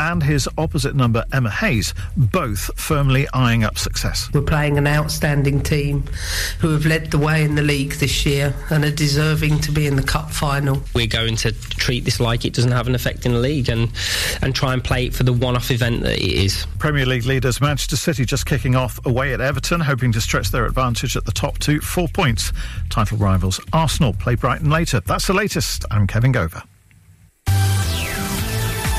and his opposite number, Emma Hayes, both firmly eyeing up success. We're playing an outstanding team who have led the way in the league this year and are deserving to be in the cup final. We're going to treat this like it doesn't have an effect in the league and, and try and play it for the one off event that it is. Premier League leaders Manchester City just kicking off away at Everton, hoping to stretch their advantage at the top two, four points. Title rivals Arsenal play Brighton later. That's the latest. I'm Kevin Gover.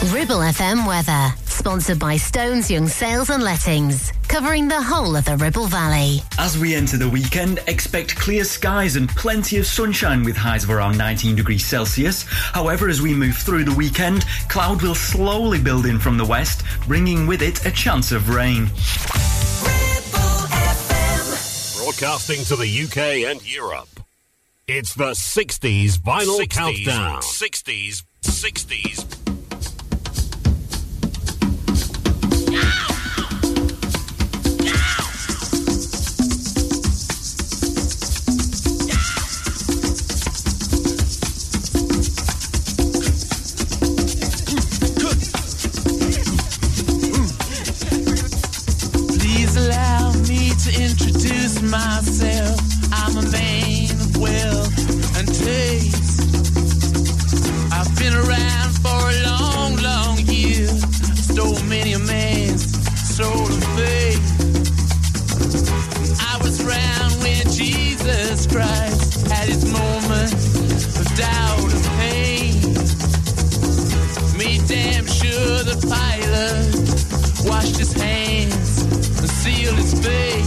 Ribble FM weather, sponsored by Stones Young Sales and Lettings, covering the whole of the Ribble Valley. As we enter the weekend, expect clear skies and plenty of sunshine with highs of around 19 degrees Celsius. However, as we move through the weekend, cloud will slowly build in from the west, bringing with it a chance of rain. Ribble FM Broadcasting to the UK and Europe. It's the 60s vinyl 60s, countdown. 60s, 60s. Myself. I'm a man of wealth and taste. I've been around for a long, long year. Stole many a man's soul of faith. I was around when Jesus Christ had his moment of doubt and pain. Made damn sure the Pilate washed his hands and sealed his face.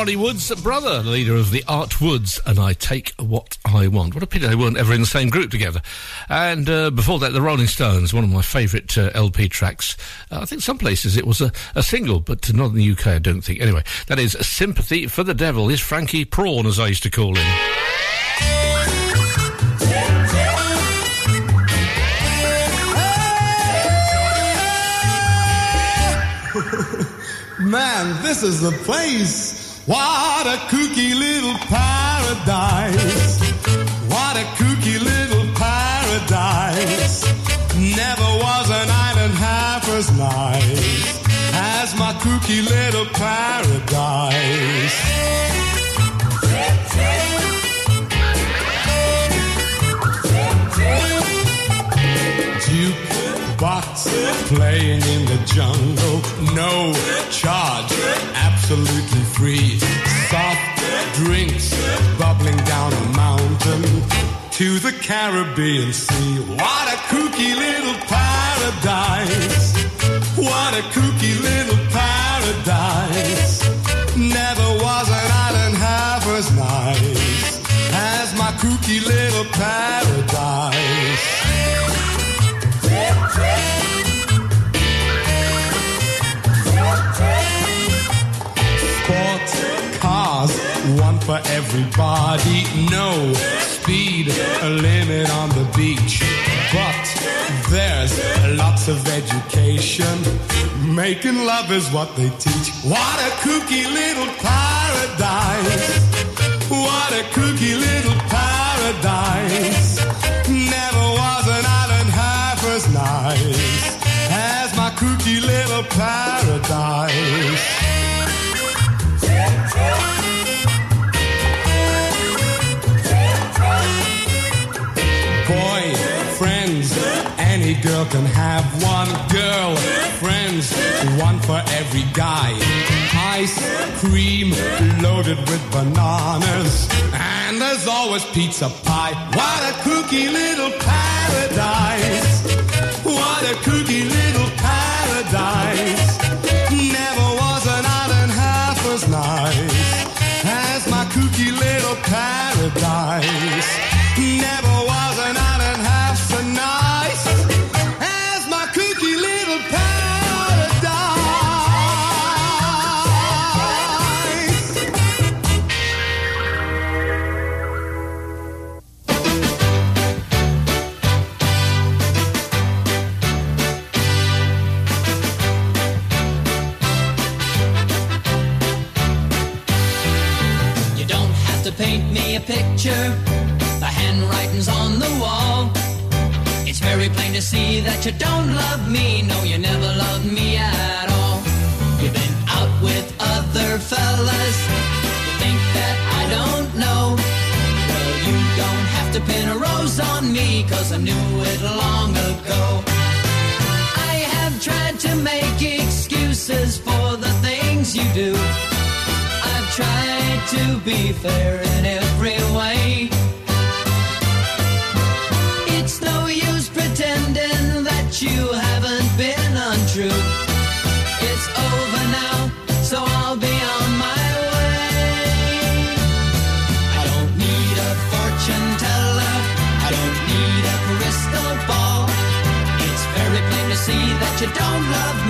Ronnie Wood's brother, the leader of the Art Woods, and I Take What I Want. What a pity they weren't ever in the same group together. And uh, before that, the Rolling Stones, one of my favourite uh, LP tracks. Uh, I think some places it was a, a, single, but not in the UK, I don't think. Anyway, that is Sympathy for the Devil. Is Frankie Prawn, as I used to call him. Man, this is the place. What a kooky little paradise. What a kooky little paradise. Never was an island half as nice as my kooky little paradise. box playing in the jungle. No charge, absolutely free. Soft drinks bubbling down a mountain to the Caribbean Sea. What a kooky little paradise. What a kooky little paradise. Never was an island half as nice as my kooky little paradise. Everybody. No speed a limit on the beach. But there's lots of education. Making love is what they teach. What a kooky little paradise. What a kooky little paradise. Never was an island half as nice as my kooky little paradise. Girl can have one girl, friends, one for every guy. Ice cream loaded with bananas, and there's always pizza pie. What a kooky little paradise! What a kooky little picture. The handwriting's on the wall. It's very plain to see that you don't love me. No, you never loved me at all. You've been out with other fellas. You think that I don't know. Well, you don't have to pin a rose on me, cause I knew it long ago. I have tried to make excuses for the things you do. Tried to be fair in every way. It's no use pretending that you haven't been untrue. It's over now, so I'll be on my way. I don't need a fortune teller, I don't need a crystal ball. It's very plain to see that you don't love me,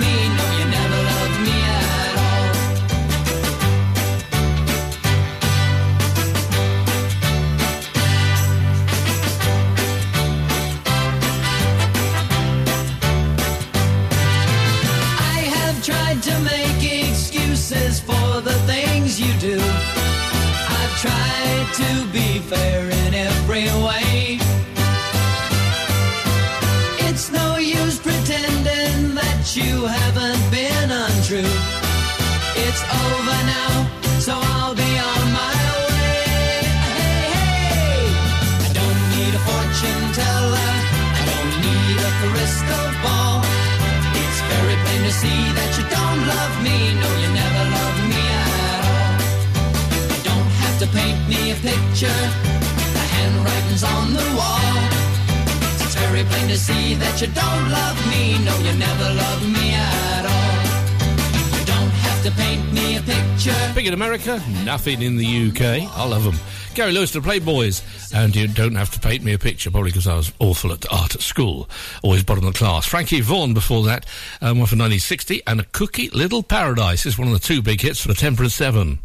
picture. The handwriting's on the wall. It's very plain to see that you don't love me. No, you never loved me at all. You don't have to paint me a picture. Big in America, nothing in the UK. I love them. Gary Lewis to Playboys. And you don't have to paint me a picture, probably because I was awful at art at school. Always bottom of the class. Frankie Vaughan before that, um, one for 1960. And A Kooky Little Paradise is one of the two big hits for the Temperance 7.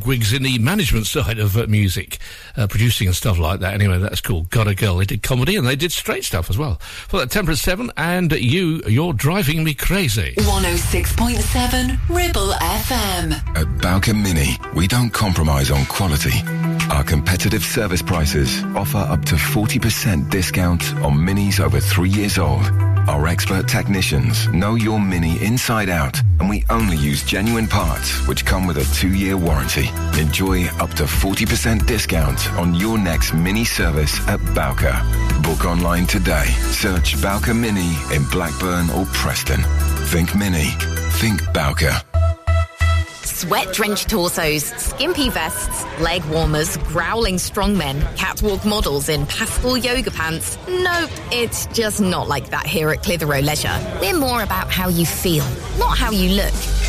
Bigwigs in the management side of uh, music, uh, producing and stuff like that. Anyway, that's cool. Got a girl. They did comedy and they did straight stuff as well. For that Temperance 7, and you, you're driving me crazy. 106.7 Ribble FM. At Bowker Mini, we don't compromise on quality. Our competitive service prices offer up to 40% discount on minis over three years old. Our expert technicians know your Mini inside out, and we only use genuine parts which come with a two-year warranty. Enjoy up to 40% discount on your next Mini service at Bowker. Book online today. Search Bowker Mini in Blackburn or Preston. Think Mini. Think Bowker. Sweat drenched torsos, skimpy vests, leg warmers, growling strongmen, catwalk models in pastel yoga pants. Nope, it's just not like that here at Clitheroe Leisure. We're more about how you feel, not how you look.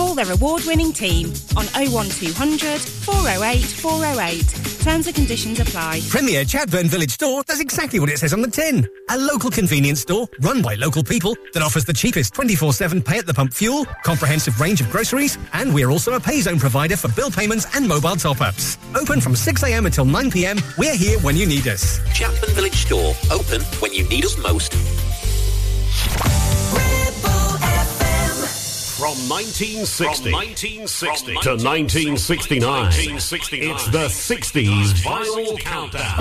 Call their award winning team on 01200 408 408. Terms and conditions apply. Premier Chatburn Village Store does exactly what it says on the tin. A local convenience store run by local people that offers the cheapest 24-7 pay at the pump fuel, comprehensive range of groceries, and we're also a pay zone provider for bill payments and mobile top-ups. Open from 6am until 9pm, we're here when you need us. Chatburn Village Store, open when you need us most. From 1960, From 1960 to 1969, it's the 60s Vinyl Countdown.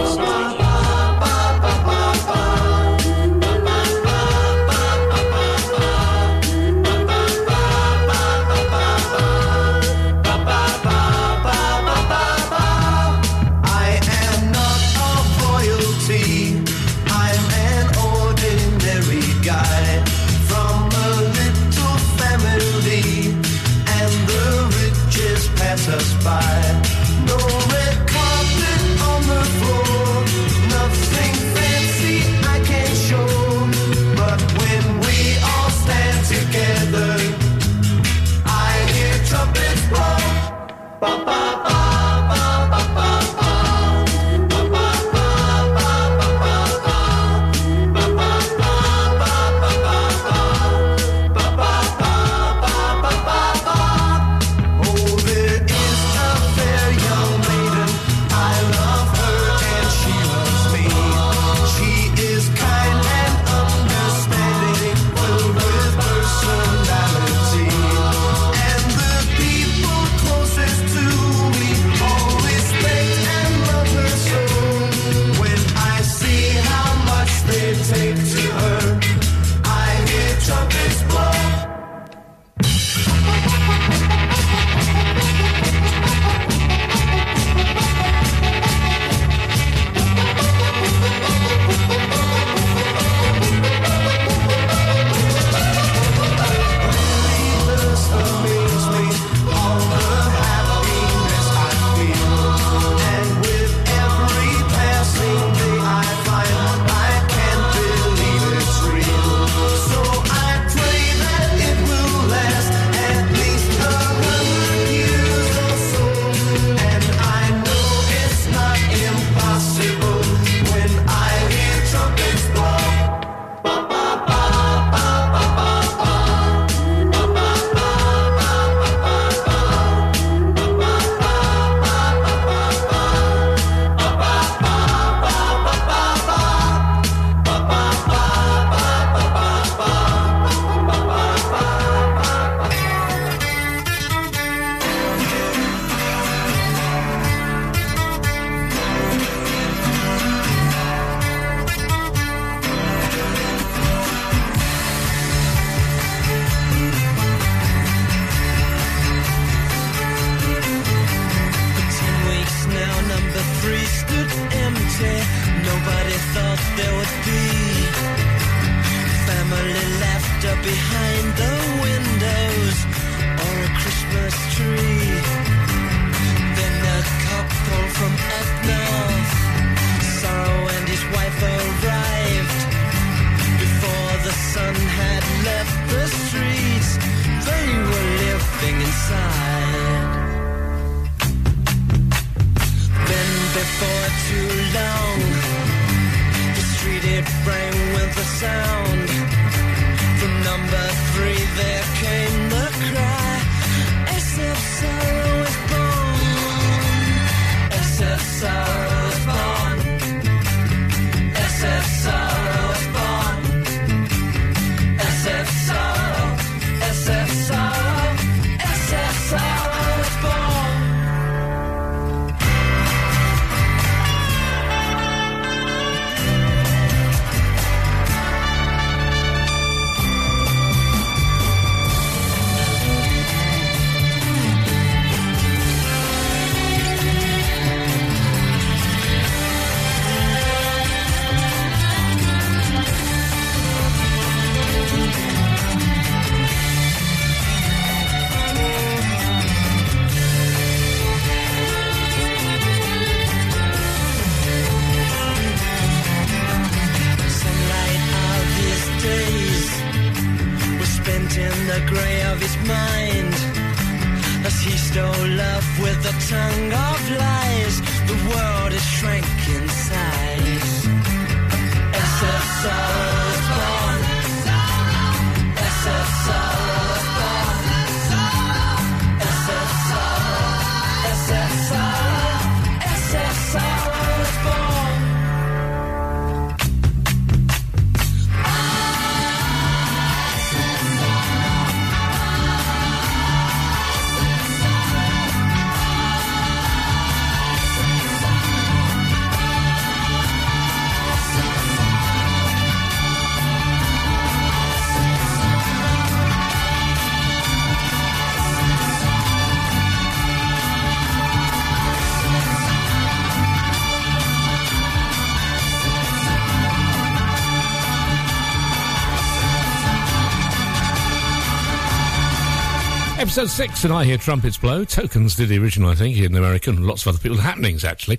Episode 6, and I hear trumpets blow. Tokens did the original, I think, in America, and lots of other people. Happenings, actually.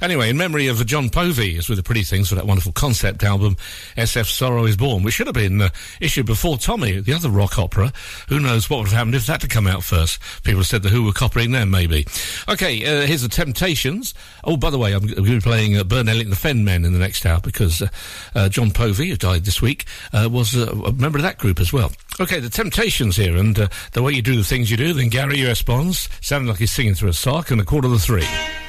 Anyway, in memory of John Povey, as with the pretty things for that wonderful concept album, SF Sorrow is Born, which should have been uh, issued before Tommy, the other rock opera. Who knows what would have happened if that had come out first? People said the Who were copying them, maybe. Okay, uh, here's the Temptations. Oh, by the way, I'm, going to be playing uh, Bern and the Fenmen in the next hour because uh, uh, John Povey, who died this week, uh, was a member of that group as well. Okay, the Temptations here, and the way you do the things you do, then Gary U.S. Bonds, sounding like he's singing through a sock, and a quarter to three.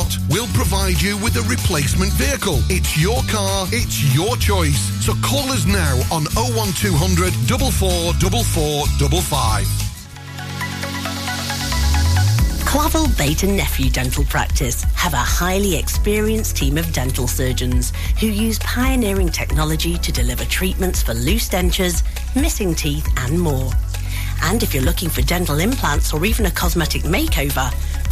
Not, we'll provide you with a replacement vehicle. It's your car, it's your choice. So call us now on 01200 444455. Clavel Bait and Nephew Dental Practice have a highly experienced team of dental surgeons who use pioneering technology to deliver treatments for loose dentures, missing teeth, and more. And if you're looking for dental implants or even a cosmetic makeover,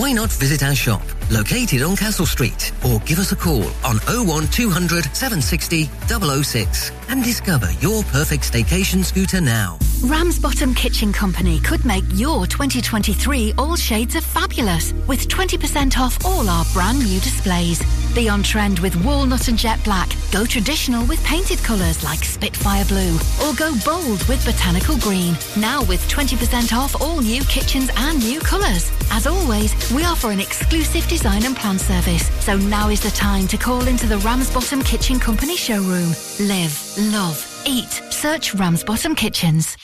Why not visit our shop, located on Castle Street, or give us a call on 01200 760 006 and discover your perfect staycation scooter now. Ramsbottom Kitchen Company could make your 2023 all shades of fabulous with 20% off all our brand new displays. Be on trend with walnut and jet black. Go traditional with painted colours like Spitfire Blue. Or go bold with botanical green. Now with 20% off all new kitchens and new colours. As always, we offer an exclusive design and plan service. So now is the time to call into the Ramsbottom Kitchen Company showroom. Live, love, eat. Search Ramsbottom Kitchens.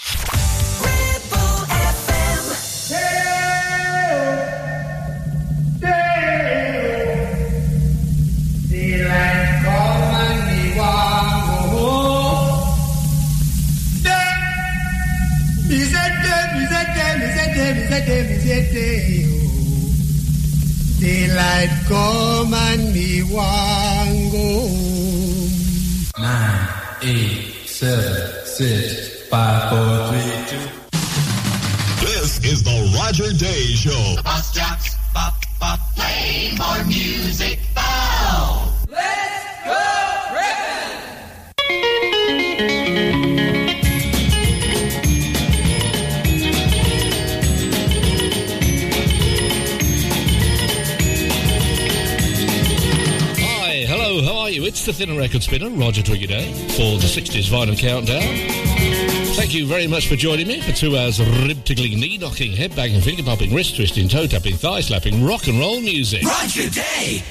record spinner, Roger Drigaday, for the 60s vinyl countdown. Thank you very much for joining me for two hours of rib tickling, knee knocking, head banging, finger popping, wrist twisting, toe tapping, thigh slapping, rock and roll music. Roger Day!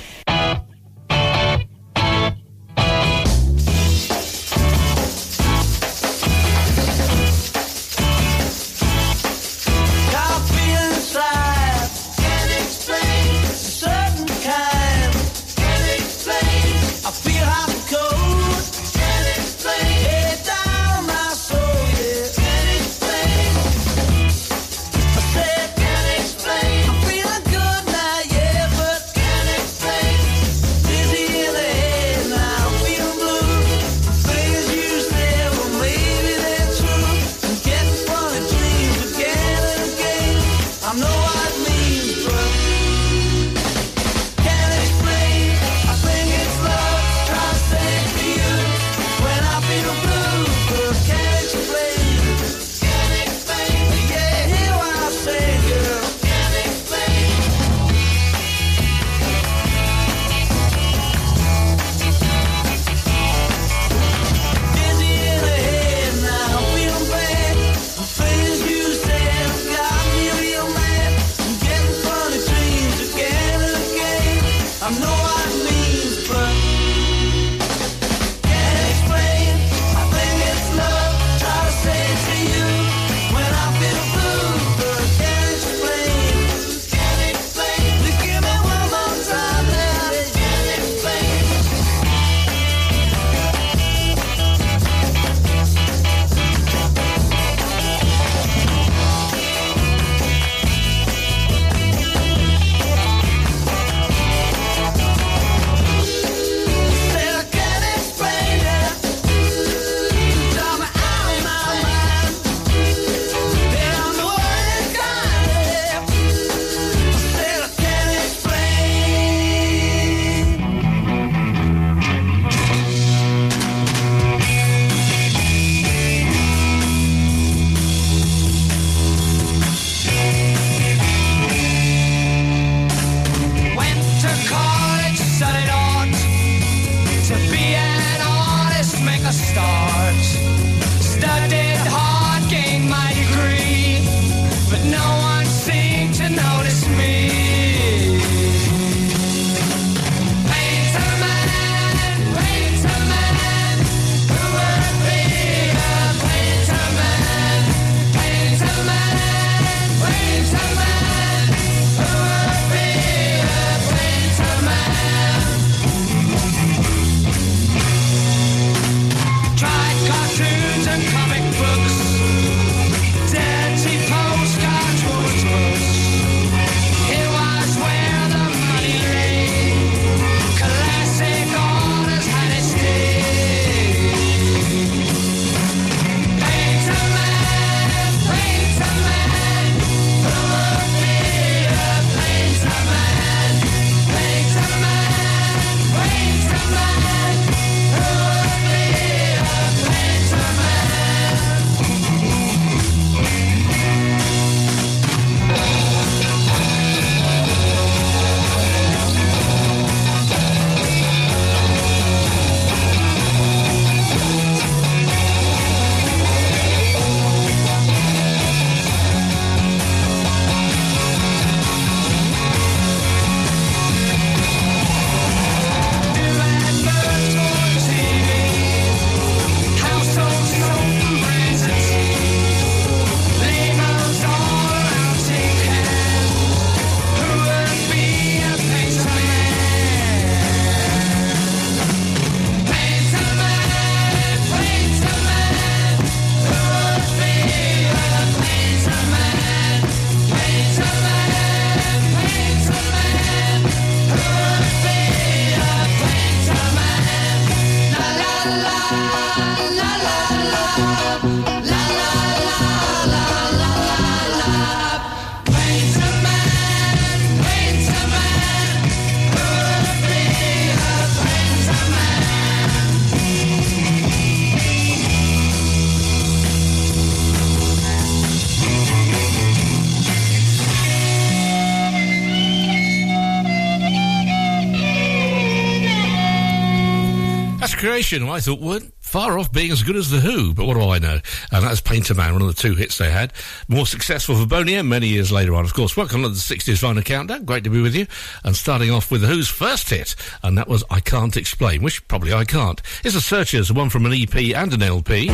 Generation. I thought weren't far off being as good as The Who, but what do I know? And that's Painter Man, one of the two hits they had. More successful for Boney M many years later on, of course. Welcome to the 60s Vinyl Countdown. Great to be with you. And starting off with The Who's first hit, and that was I Can't Explain, which probably I can't. It's a Searchers, one from an EP and an LP.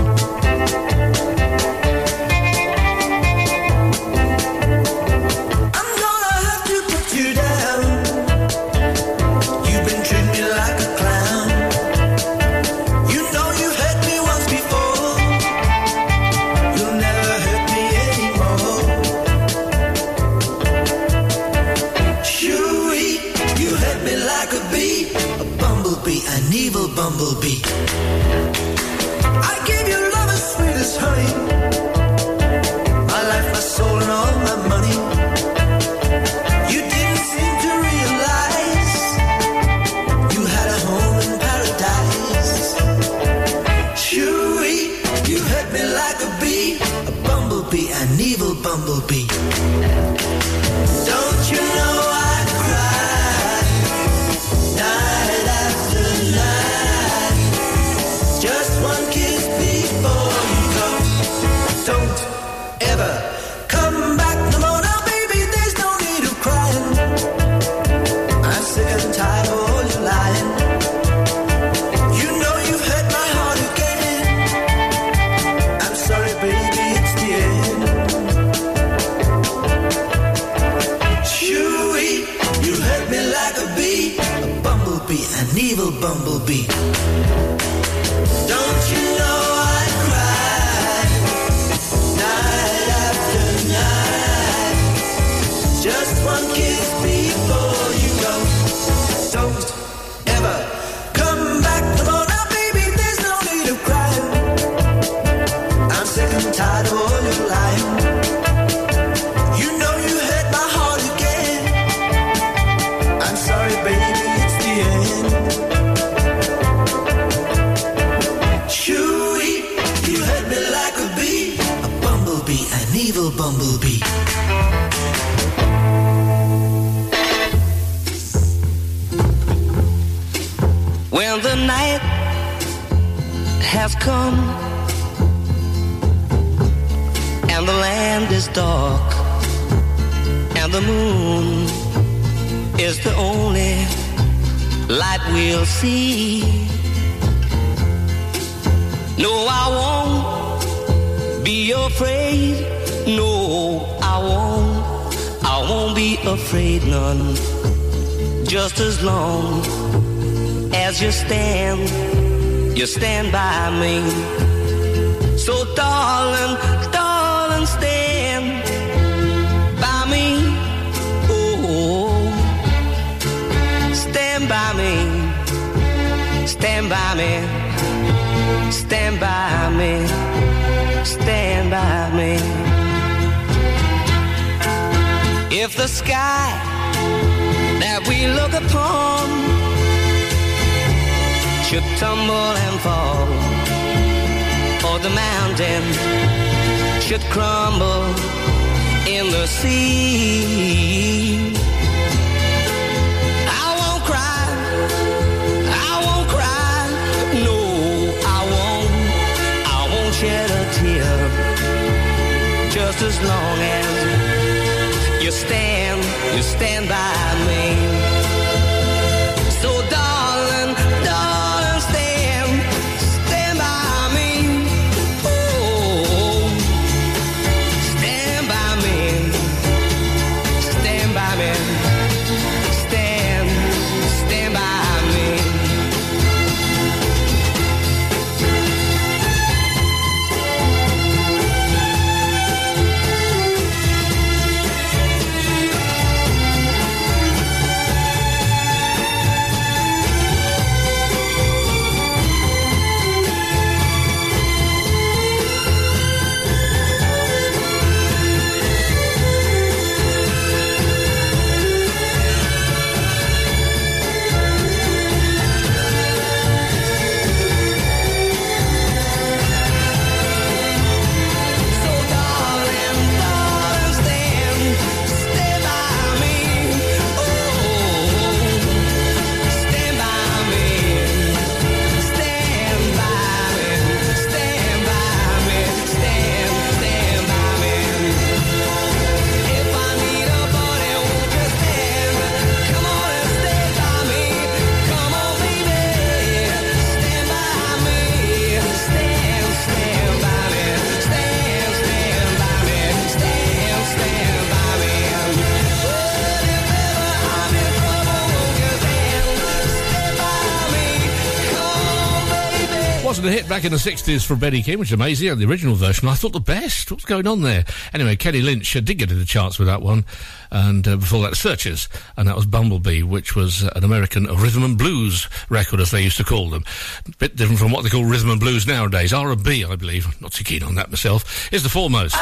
back in the 60s from Benny King, which is amazing—the original version, I thought the best. What's going on there? Anyway, Kenny Lynch uh, did get into charts with that one. And uh, before that, Searchers. And that was Bumblebee, which was uh, an American rhythm and blues record, as they used to call them. A bit different from what they call rhythm and blues nowadays. R&B, I believe. Not too keen on that myself. Is the Fourmost.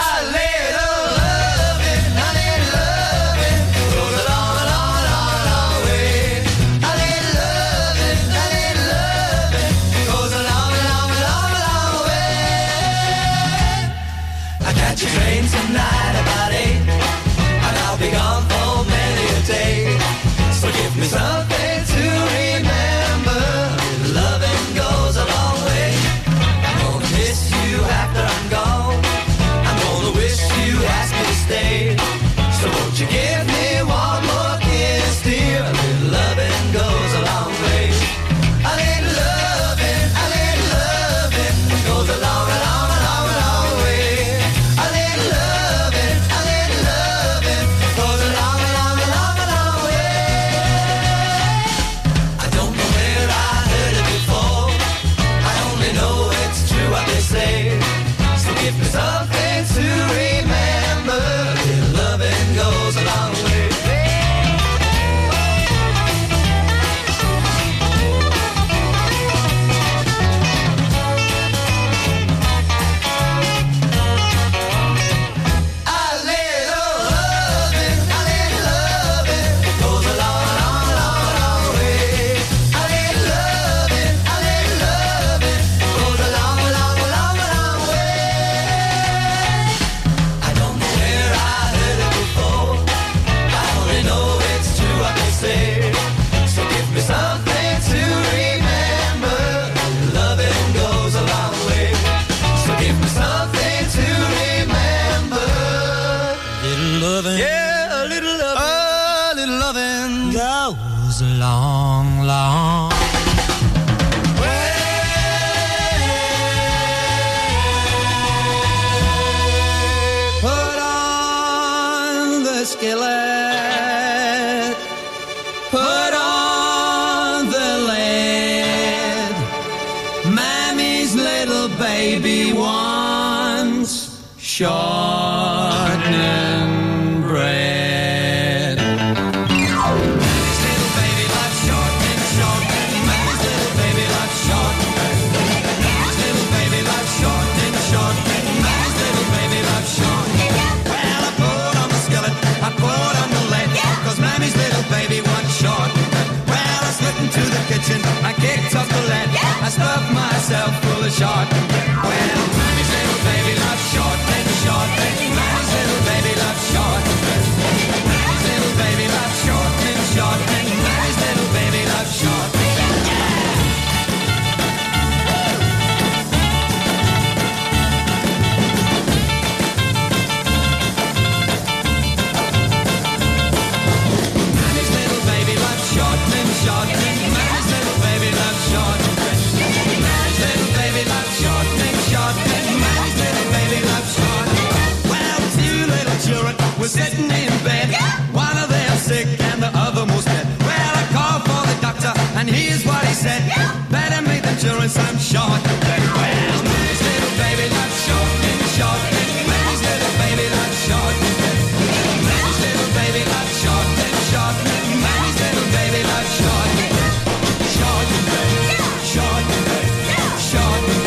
Stuff myself full of shot. When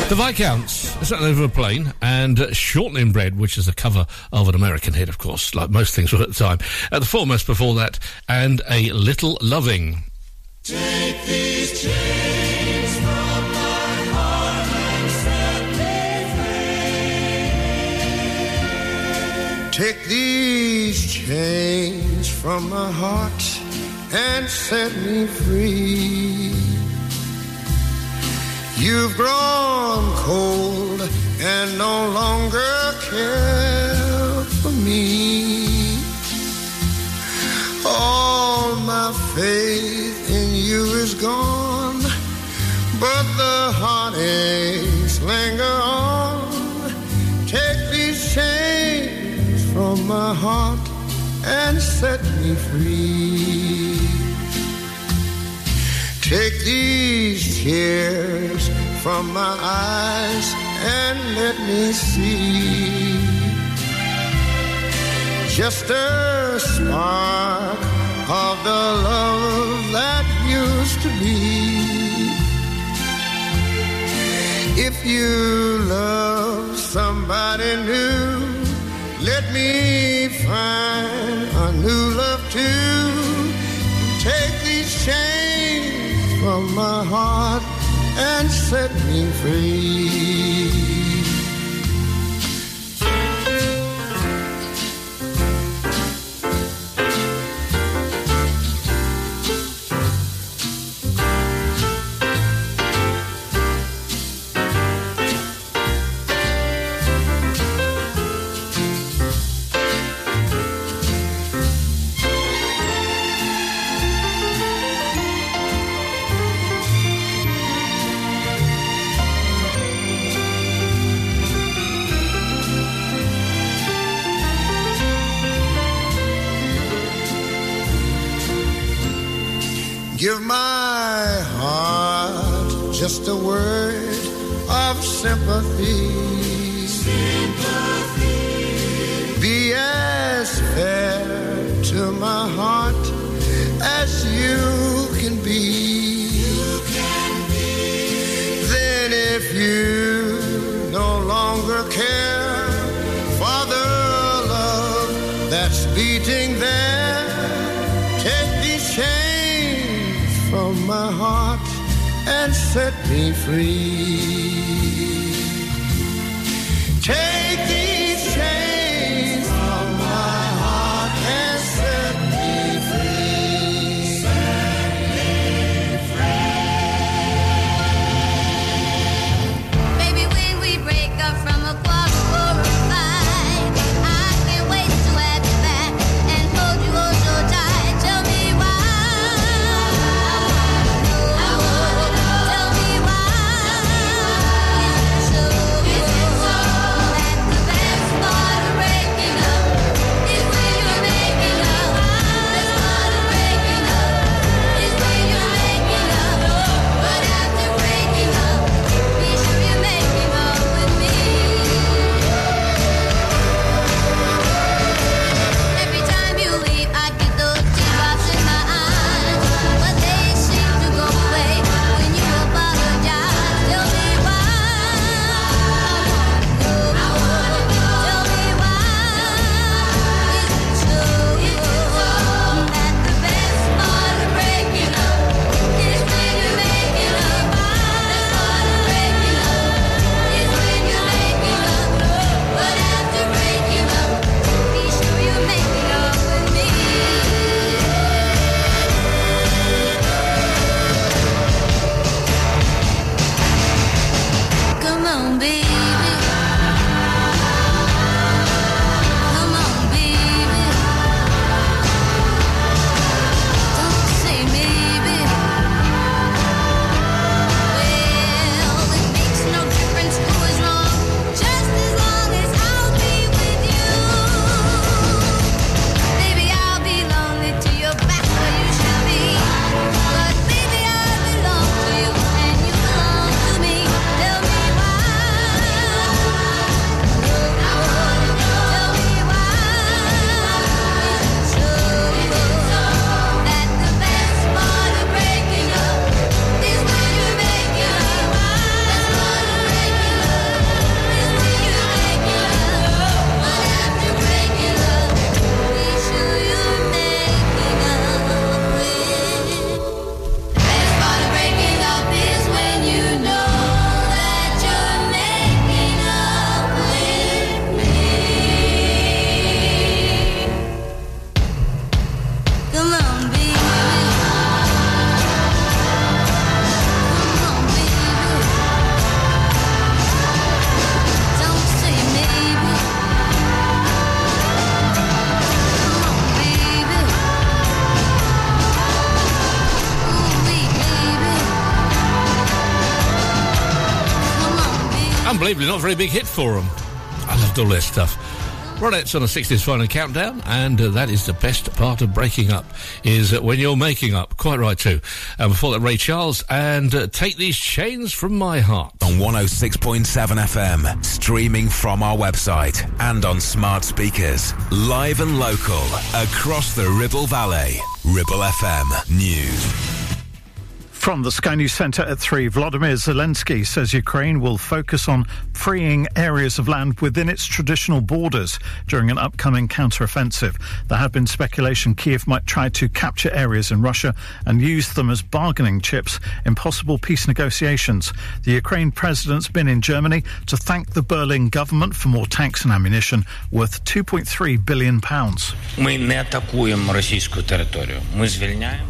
The Viscounts sat over a plane and uh, Shortening Bread, which is a cover of an American hit, of course, like most things were at the time. At the Fourmost before that, and A Little Loving. Take these chains. Take these chains from my heart and set me free. You've grown cold and no longer care for me. All my faith in you is gone, but the heartache my heart and set me free. Take these tears from my eyes and let me see just a spark of the love that used to be. If you love somebody new let me find a new love to Take these chains from my heart and set me free. sympathy. Be as fair to my heart as you can be. You can be. Then if you no longer care for the love that's beating there, take these chains from my heart and set me free. take these. Bravely, not a very big hit for them. I loved all their stuff. Ronettes on a 60s Vinyl countdown, and uh, that is the best part of breaking up, is uh, when you're making up. Quite right, too. Uh, before that, Ray Charles, and uh, Take These Chains From My Heart. On 106.7 FM, streaming from our website and on smart speakers, live and local, across the Ribble Valley. Ribble FM News. From the Sky News Centre at 3, Vladimir Zelensky says Ukraine will focus on freeing areas of land within its traditional borders during an upcoming counteroffensive. There had been speculation Kiev might try to capture areas in Russia and use them as bargaining chips in possible peace negotiations. The Ukraine president's been in Germany to thank the Berlin government for more tanks and ammunition worth 2.3 billion pounds.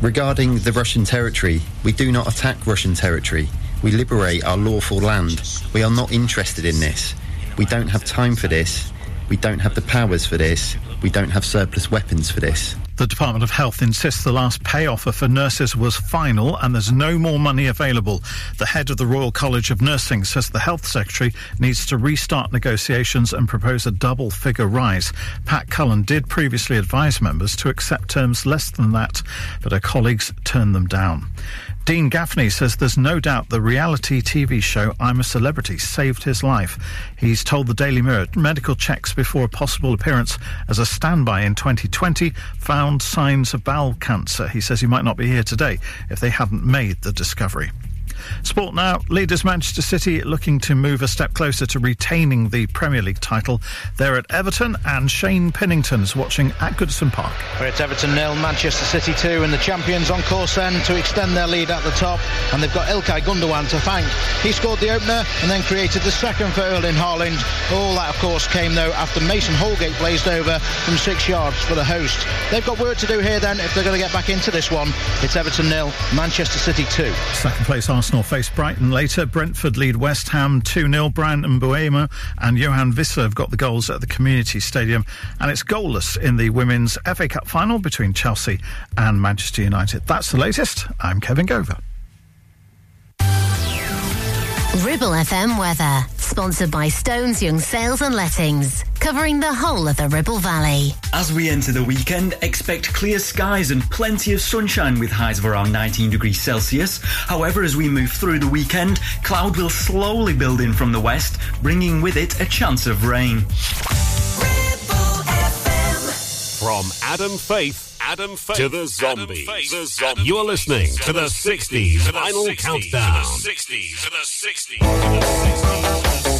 Regarding the Russian territory, we do not attack Russian territory. We liberate our lawful land. We are not interested in this. We don't have time for this. We don't have the powers for this. We don't have surplus weapons for this. The Department of Health insists the last pay offer for nurses was final and there's no more money available. The head of the Royal College of Nursing says the Health Secretary needs to restart negotiations and propose a double figure rise. Pat Cullen did previously advise members to accept terms less than that, but her colleagues turned them down. Dean Gaffney says there's no doubt the reality TV show I'm a Celebrity saved his life. He's told the Daily Mirror medical checks before a possible appearance as a standby in 2020 found signs of bowel cancer. He says he might not be here today if they hadn't made the discovery. Sport now. Leaders Manchester City looking to move a step closer to retaining the Premier League title. They're at Everton and Shane Pennington's watching at Goodison Park. We're at Everton nil, Manchester City 2, and the champions on course then to extend their lead at the top. And they've got Ilkay Gundogan to thank. He scored the opener and then created the second for Erling Haaland. All that, of course, came though after Mason Holgate blazed over from six yards for the host. They've got work to do here then if they're going to get back into this one. It's Everton nil, Manchester City 2. Second place Arsenal face Brighton later. Brentford lead West Ham 2 0. Bryan Mbeumo and Yoane Wissa have got the goals at the Community Stadium. And it's goalless in the Women's FA Cup final between Chelsea and Manchester United. That's the latest. I'm Kevin Gover. Ribble FM weather, sponsored by Stones Young Sales and Lettings, covering the whole of the Ribble Valley. As we enter the weekend, expect clear skies and plenty of sunshine with highs of around 19 degrees Celsius. However, as we move through the weekend, cloud will slowly build in from the west, bringing with it a chance of rain. From Adam Faith. Adam Faith to the zombies. The zombies. You are listening to the 60s Vinyl Countdown. the 60s to the 60s.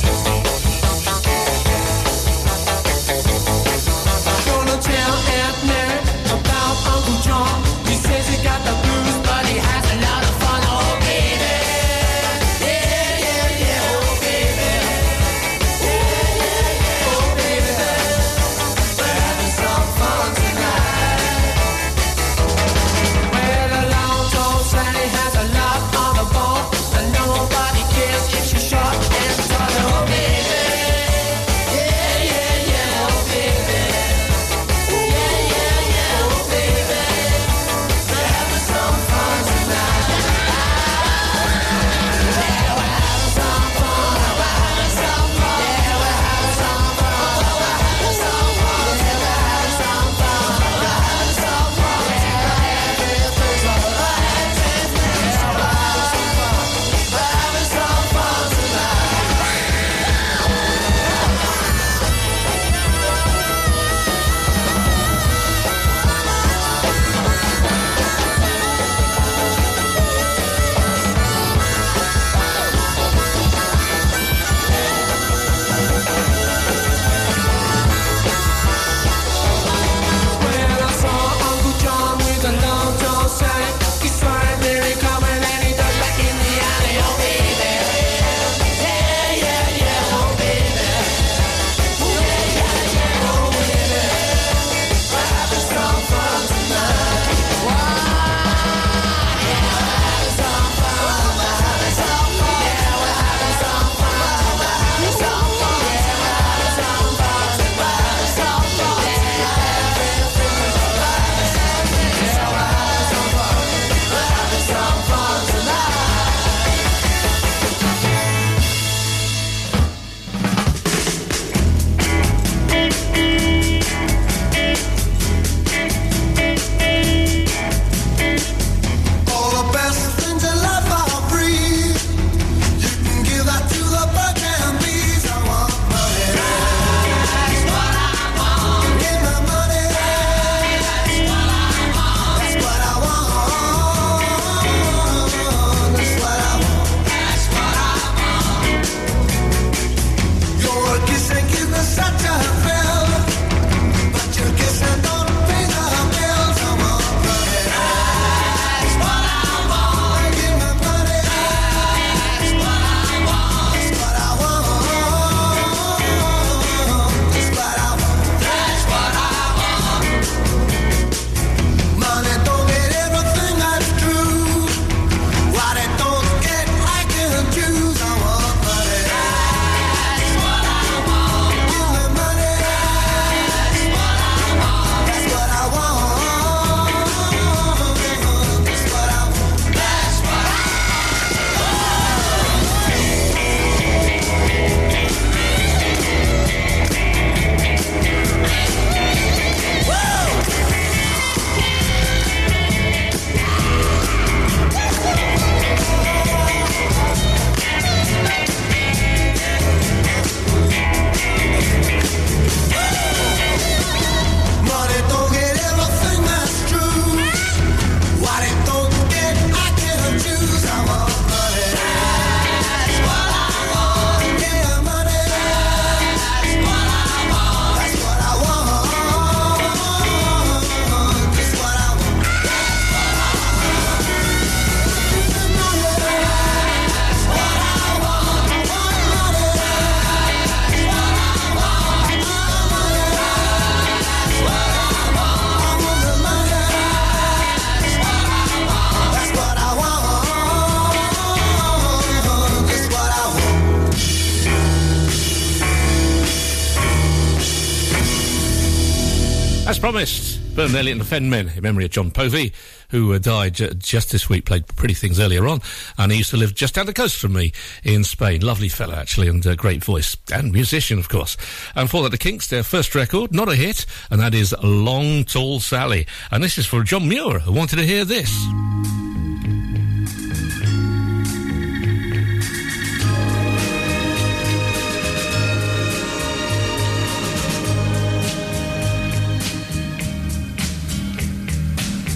Promised, Bern Elliott and the Fenmen, in memory of John Povey, who uh, died ju- just this week, played Pretty Things earlier on, and he used to live just down the coast from me in Spain. Lovely fellow, actually, and a great voice, and musician, of course. And for that, the Kinks, their first record, not a hit, and that is Long Tall Sally. And this is for John Muir, who wanted to hear this.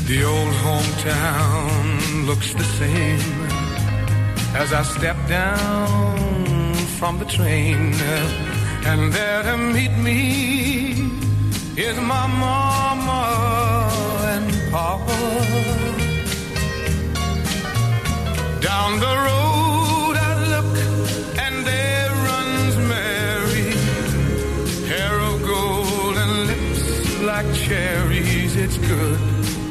The old hometown looks the same as I step down from the train. And there to meet me is my mama and papa. Down the road I look and there runs Mary. Hair of gold and lips like cherries. It's good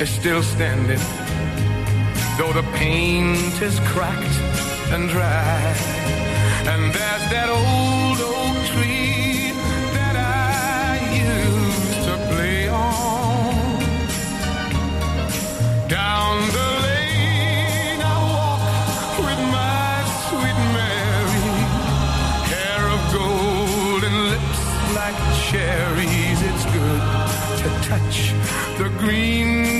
is still standing, though the paint is cracked and dry. And there's that old oak tree that I used to play on. Down the lane I walk with my sweet Mary, hair of gold and lips like cherries. It's good to touch the green, green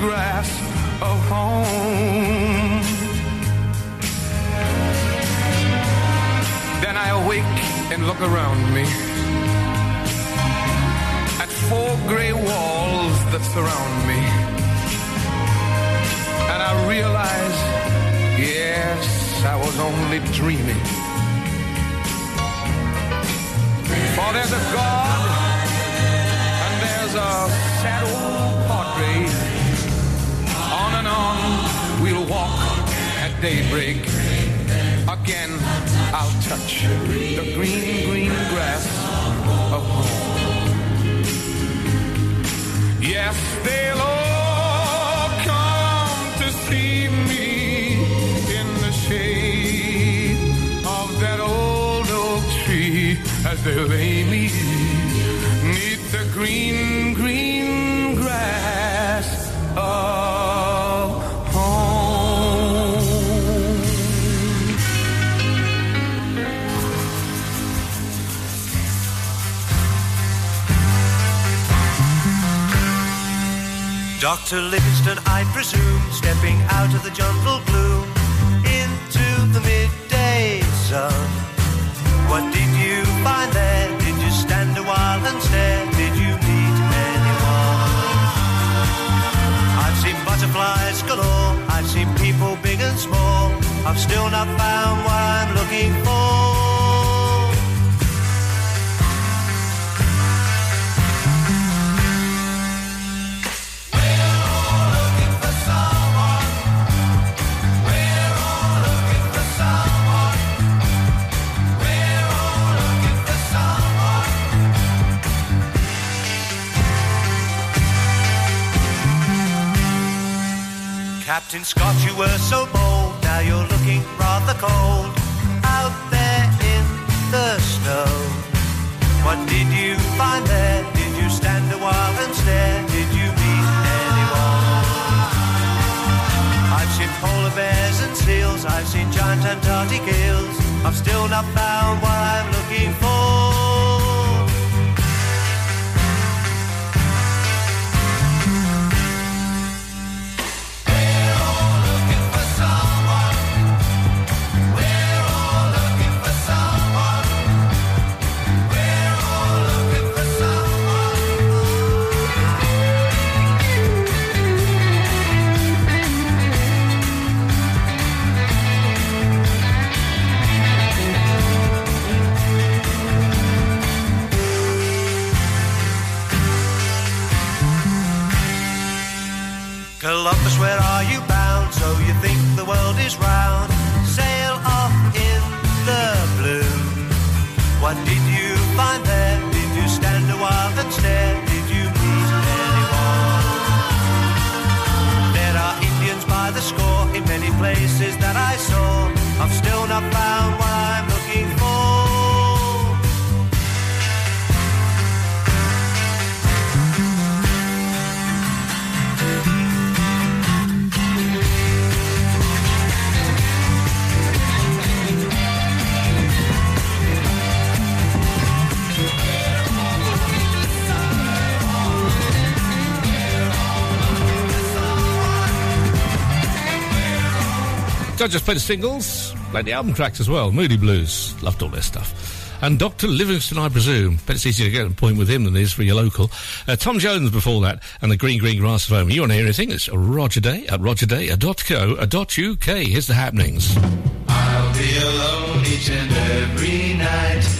grass of home. Then I awake and look around me at four gray walls that surround me. And I realize, yes, I was only dreaming. For there's a God and there's a sad walk at daybreak. Again, I'll touch the green, green grass of home. Yes, they'll all come to see me in the shade of that old oak tree as they lay me neath the green, Dr. Livingstone, I presume, stepping out of the jungle gloom into the midday sun. What did you find there? Did you stand a while and stare? Did you meet anyone? I've seen butterflies galore. I've seen people big and small. I've still not found what I'm looking for. Captain Scott, you were so bold. Now you're looking rather cold out there in the snow. What did you find there? Did you stand a while and stare? Did you meet anyone? I've seen polar bears and seals. I've seen giant Antarctic eels. I've still not found what I'm looking for. Just played the singles, played the album tracks as well. Moody Blues, loved all their stuff. And Dr. Livingstone, I presume. Bet it's easier to get a point with him than it is for your local. Uh, Tom Jones before that, and the Green Green Grass of Home. You want to hear anything? It's Roger Day at rogerday.co.uk. Here's the happenings. I'll be alone each and every night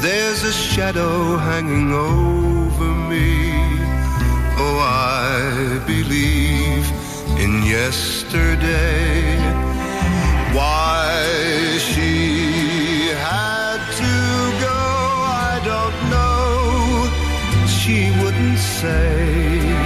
There's a shadow hanging over me. Oh, I believe in yesterday. Why she had to go, I don't know. She wouldn't say.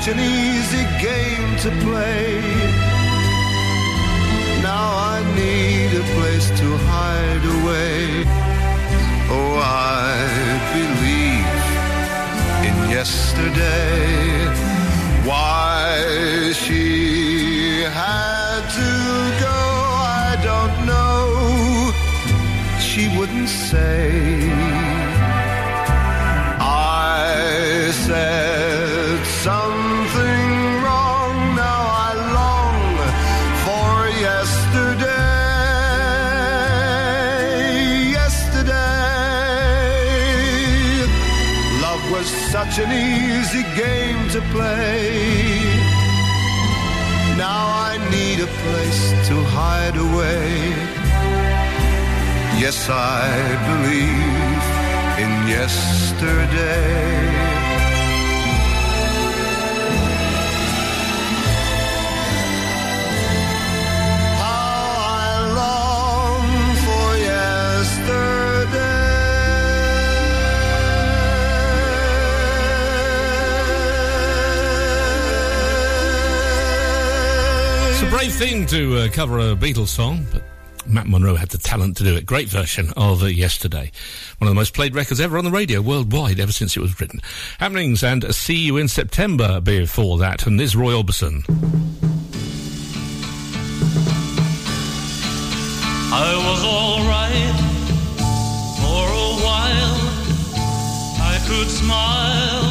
such an easy game to play. Now I need a place to hide away. Oh, I believe in yesterday. Why she had to go, I don't know. She wouldn't say. I said. an easy game to play. Now I need a place to hide away. Yes, I believe in yesterday. brave thing to uh, cover a Beatles song, but Matt Monro had the talent to do it. Great version of uh, Yesterday. One of the most played records ever on the radio worldwide ever since it was written. Happenings and see you in September before that. And this Roy Orbison. I was alright for a while. I could smile.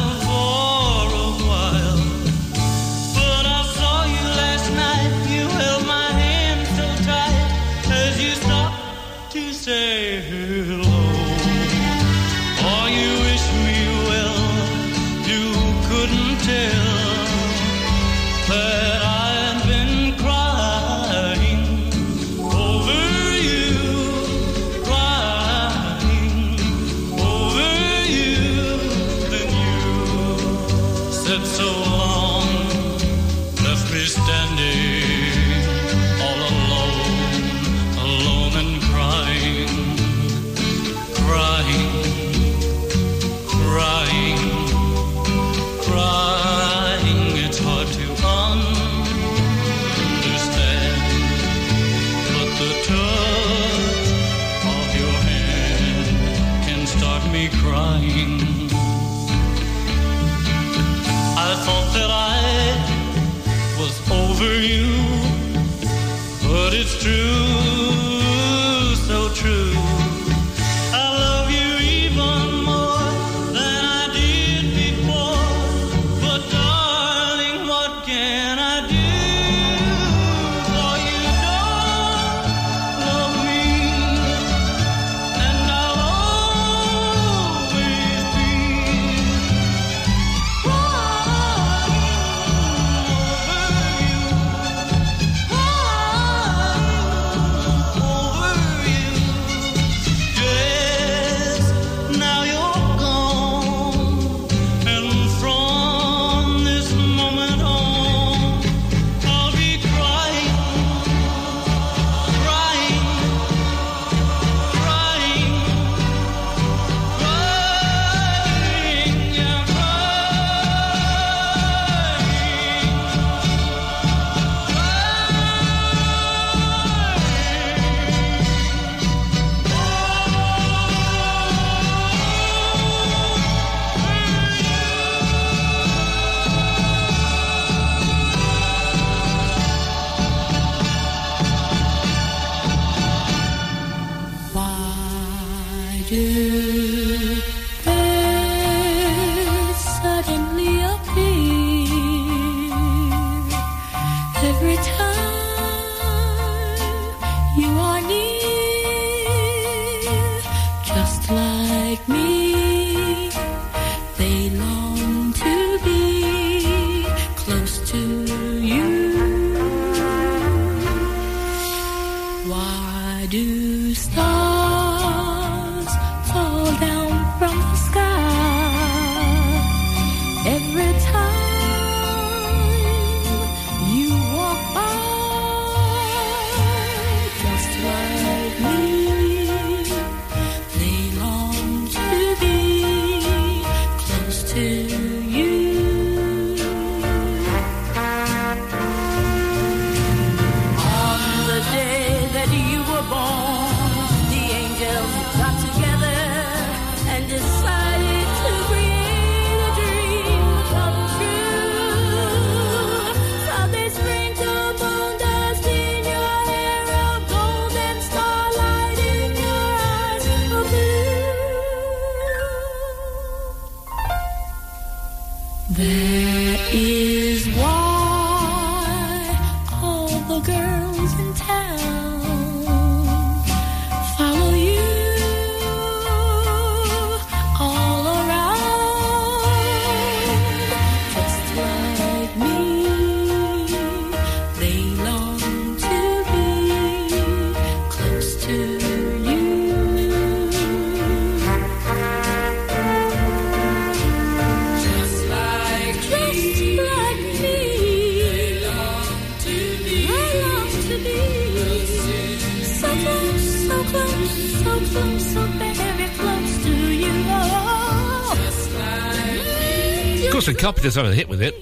Of course, the Carpenters had a hit with it,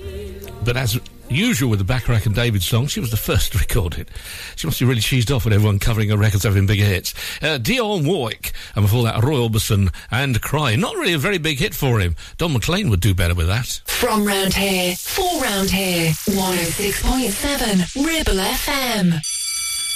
but as usual with the Bacharach and David song, she was the first to record it. She must be really cheesed off with everyone covering her records having bigger hits. Uh, Dionne Warwick, and before that, Roy Orbison and Cry. Not really a very big hit for him. Don McLean would do better with that. From round here, for round here, 106.7 Ribble FM.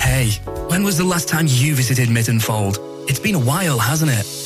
Hey, when was the last time you visited Mytton Fold? It's been a while, hasn't it?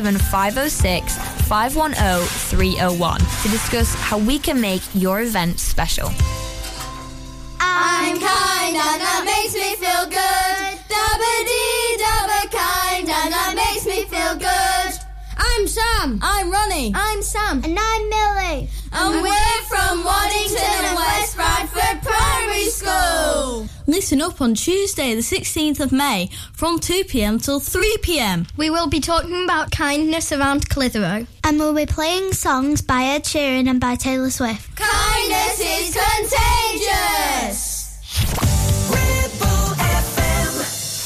07506 510 301 to discuss how we can make your event special. I'm kind and that makes me feel good. Dabba dee dabba kind and that makes me feel good. I'm Sam. I'm Ronnie. I'm Sam. And I'm Millie. And we're from Waddington and West Bradford Primary School. Listen up on Tuesday, the 16th of May, from 2 pm till 3 pm. We will be talking about kindness around Clitheroe. And we'll be playing songs by Ed Sheeran and by Taylor Swift. Kindness is contagious.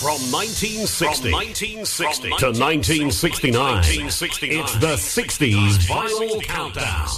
From 1960, 1960 to 1969, it's the 60s Vinyl Countdown.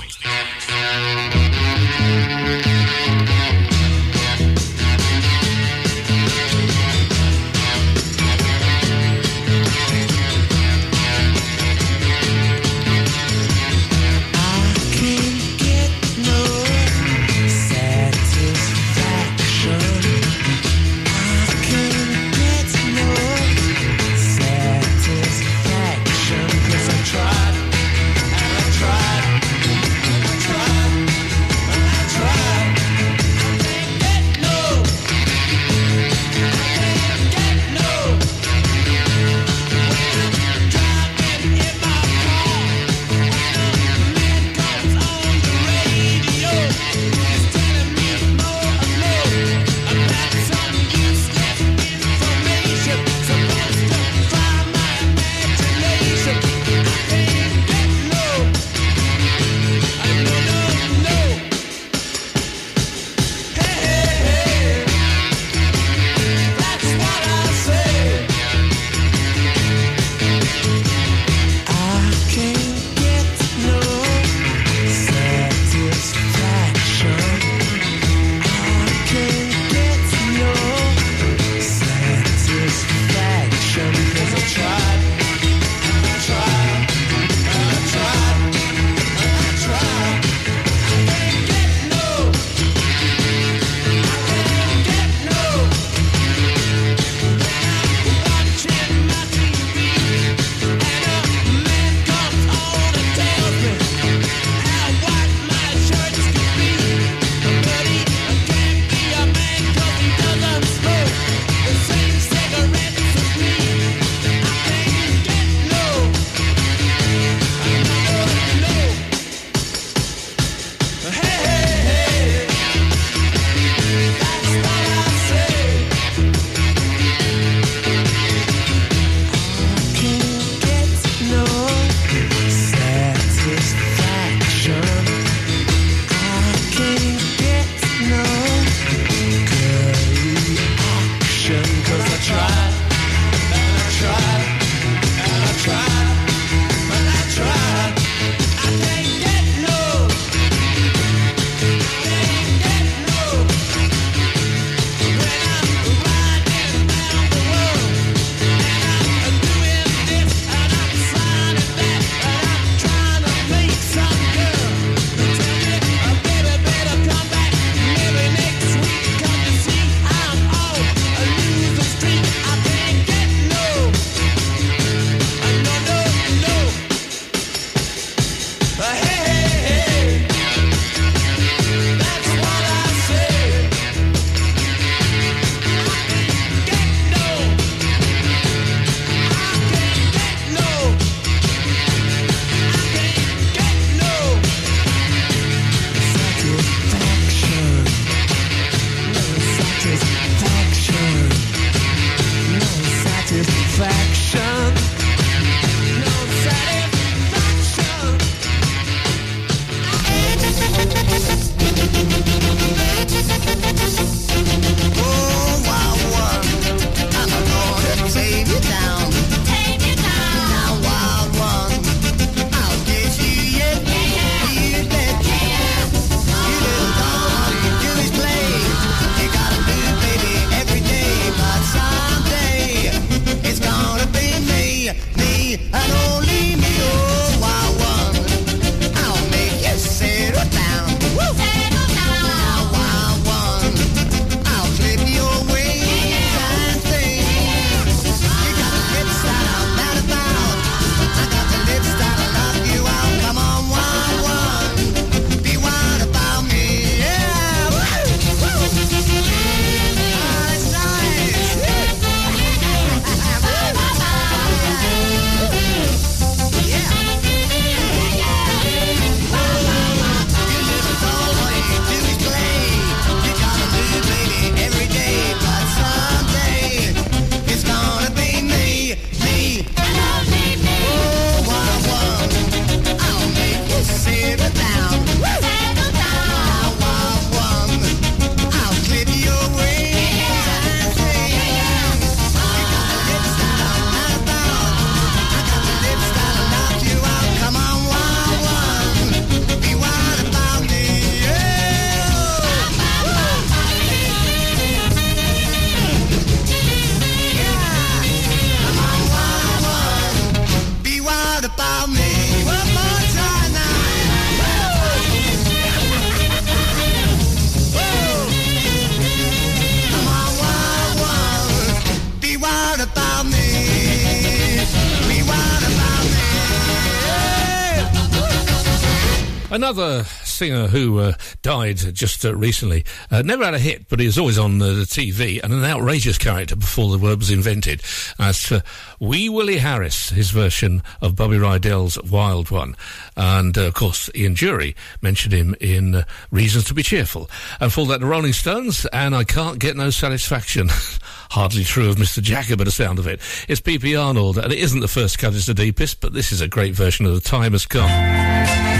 Another singer who uh, died just uh, recently uh, never had a hit, but he was always on the TV and an outrageous character before the word was invented. As uh, Wee Willie Harris, his version of Bobby Rydell's Wild One. And uh, of course, Ian Dury mentioned him in uh, Reasons to Be Cheerful. And for that, the Rolling Stones, and I Can't Get No Satisfaction. Hardly true of Mr. Jagger, but the sound of it. It's P.P. Arnold, and it isn't the first cut, it's the deepest, but this is a great version of The Time Has Come.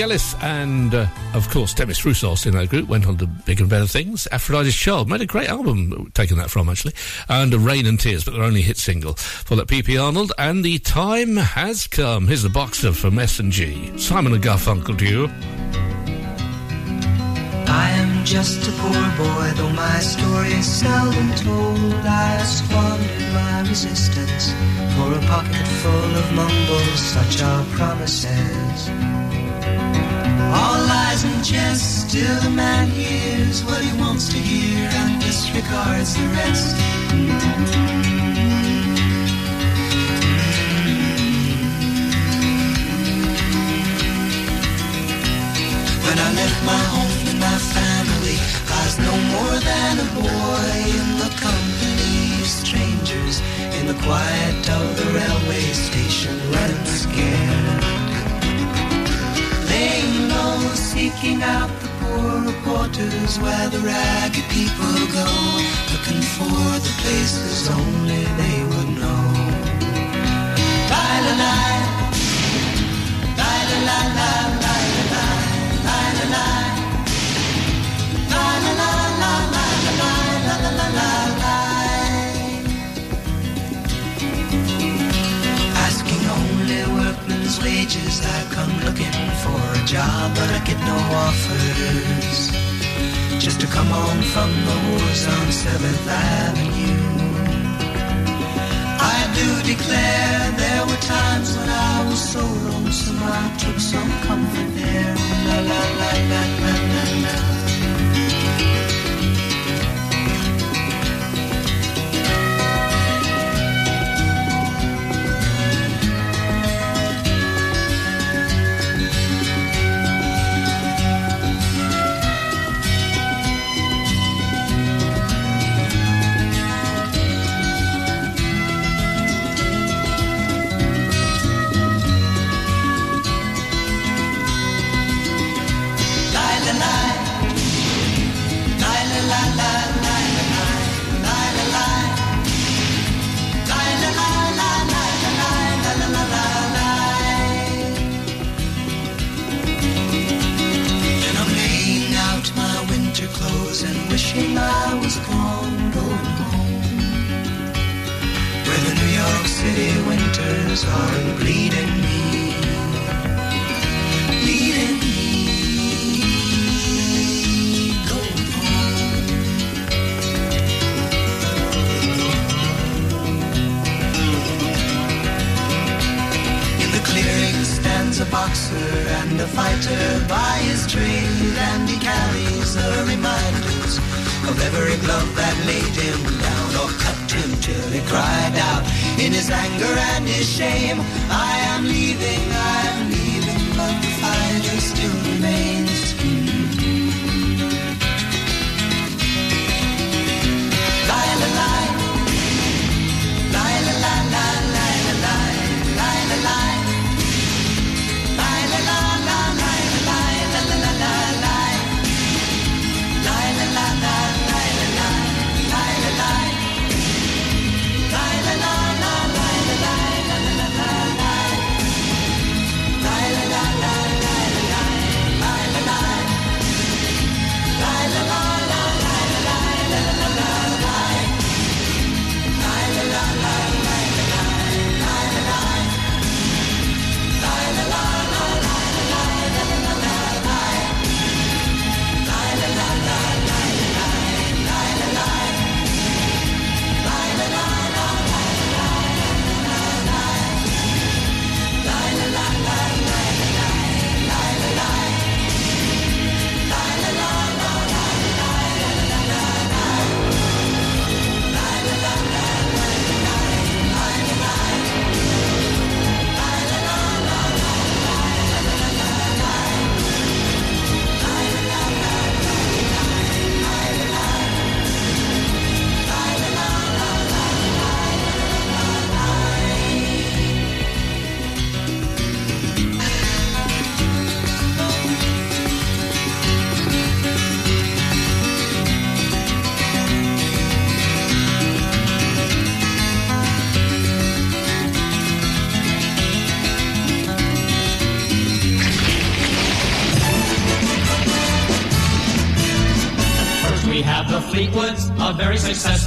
Vangelis and, uh, of course, Demis Roussos in that group went on to bigger and better things. Aphrodite's Child made a great album, taken that from actually, and Rain and Tears, but their only hit single for that PP Arnold. And the time has come. Here's the boxer from S&G. Simon and Garfunkel to you. I am just a poor boy, though my story is seldom told. I squandered my resistance for a pocket full of mumbles, such are promises. All lies and jest, still the man hears what he wants to hear and disregards the rest. for the places only they would know. Lie, Asking only workmen's wages, I come looking for a job, but I get no offers. Just to come home from the wars on Seventh Avenue. I do declare there were times when I was so lonesome I took some comfort there. La la la la la la la.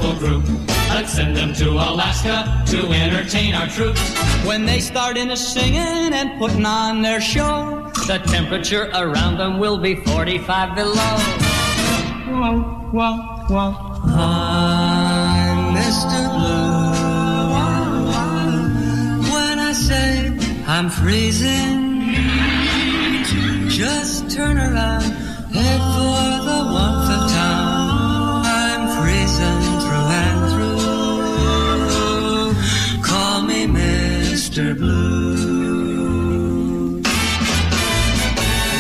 Successful group. Let's send them to Alaska to entertain our troops. When they start in a singing and putting on their show, the temperature around them will be 45 below. Whoa, whoa, whoa. I'm Mr. Blue. When I say I'm freezing, just turn around, head for the warmth Mr. Blue.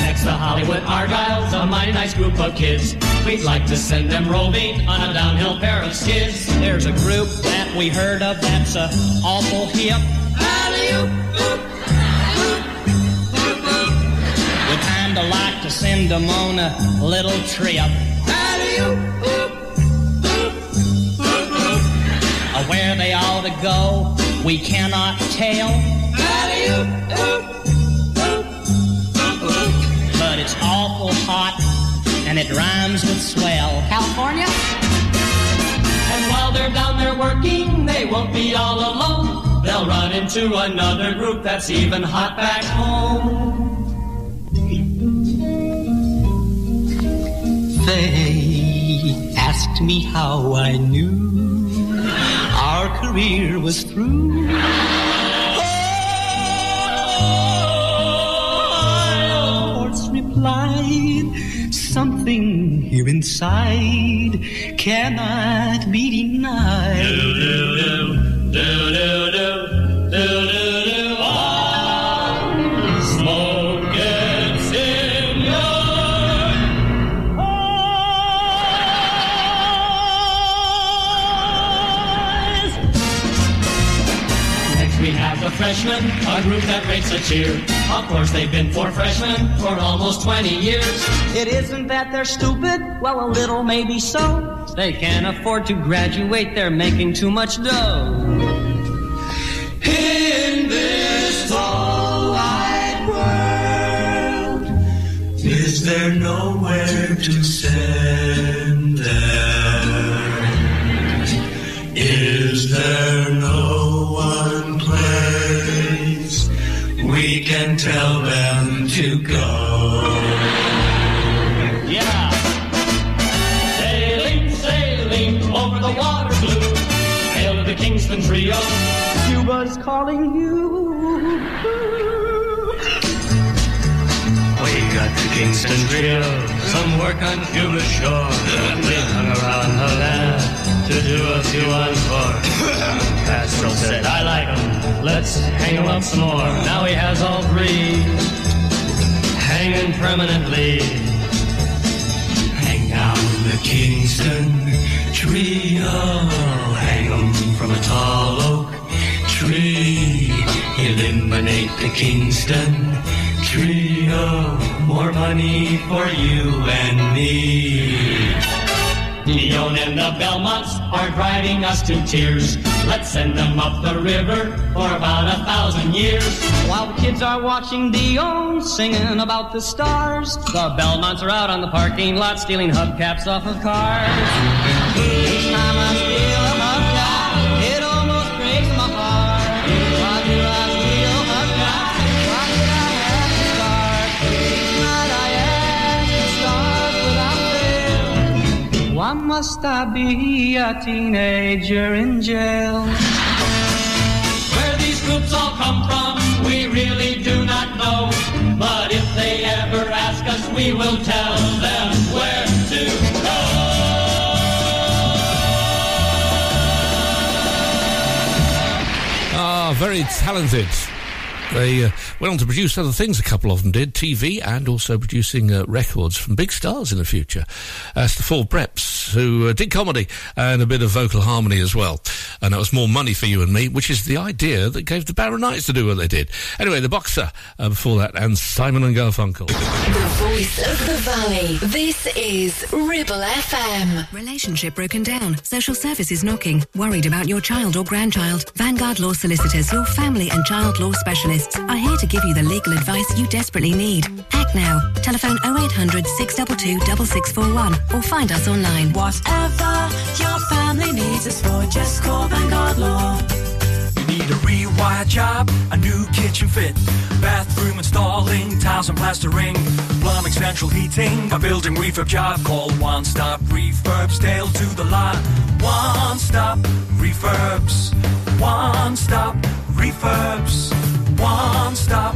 Next, the Hollywood Argyles, a mighty nice group of kids. We'd like to send them roving on a downhill pair of skids. There's a group that we heard of that's a awful hip. We'd kinda like to send them on a little trip. Where they ought to go, we cannot tell. But it's awful hot, and it rhymes with swell. California? And while they're down there working, they won't be all alone. They'll run into another group that's even hot back home. They asked me how I knew our career was through. Oh, Course, replied, something here inside cannot be denied. A group that rates a cheer. Of course they've been four freshmen for almost 20 years. It isn't that they're stupid, well a little maybe so. They can't afford to graduate, they're making too much dough. In this tall wide world, is there nowhere to send them? Is there no we can tell them to go? Yeah. Sailing, sailing over the water blue. Hail to the Kingston Trio. Cuba's calling you. Kingston Trio. Some work on Cuba shore. We hung around Havana to do a few encore. Castro said, I like 'em. Let's hang 'em up some more. Now he has all three hanging permanently. Hang down the Kingston Trio. Hang 'em from a tall oak tree. Eliminate the Kingston Trio. More money for you and me. Dion and the Belmonts are driving us to tears. Let's send them up the river for about a thousand years. While the kids are watching Dion singing about the stars, the Belmonts are out on the parking lot stealing hubcaps off of cars. Each time I must I be a teenager in jail? Where these groups all come from, we really do not know. But if they ever ask us, we will tell them where to go. Ah, very talented. They uh, went on to produce other things, a couple of them did, TV and also producing uh, records from big stars in the future. As the Four Preps, who uh, did comedy and a bit of vocal harmony as well. And that was more money for you and me, which is the idea that gave the Baronites to do what they did. Anyway, The Boxer uh, before that, and Simon and Garfunkel. The voice of the valley. This is Ribble FM. Relationship broken down. Social services knocking. Worried about your child or grandchild. Vanguard Law Solicitors, your family and child law specialists. Specialists are here to give you the legal advice you desperately need. Act now. Telephone 0800 622 6641 or find us online. Whatever your family needs us for, just call Vanguard Law. You need a rewired job, a new kitchen fit, bathroom installing, tiles and plastering, plumbing, central heating, a building refurb job. Call One Stop Refurbs, Dale to the lot. One Stop Refurbs. One Stop Refurbs. One Stop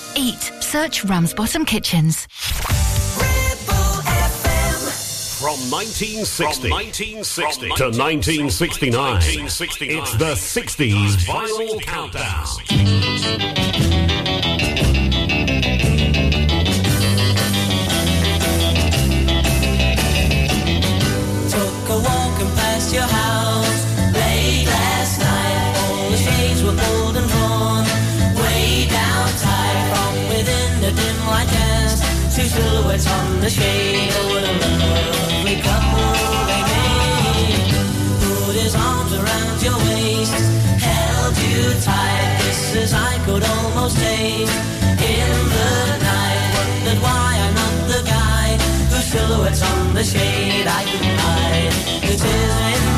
eat. Search Ramsbottom Kitchens. From 1960, From 1960 to 1969, it's the 60s Vinyl Countdown. Took a walk and past your house Two silhouettes on the shade. Oh, what a lovely couple they made. Put his arms around your waist, held you tight. Kisses I could almost taste in the night. Wondered why I'm not the guy whose silhouettes on the shade I can hide. The tears in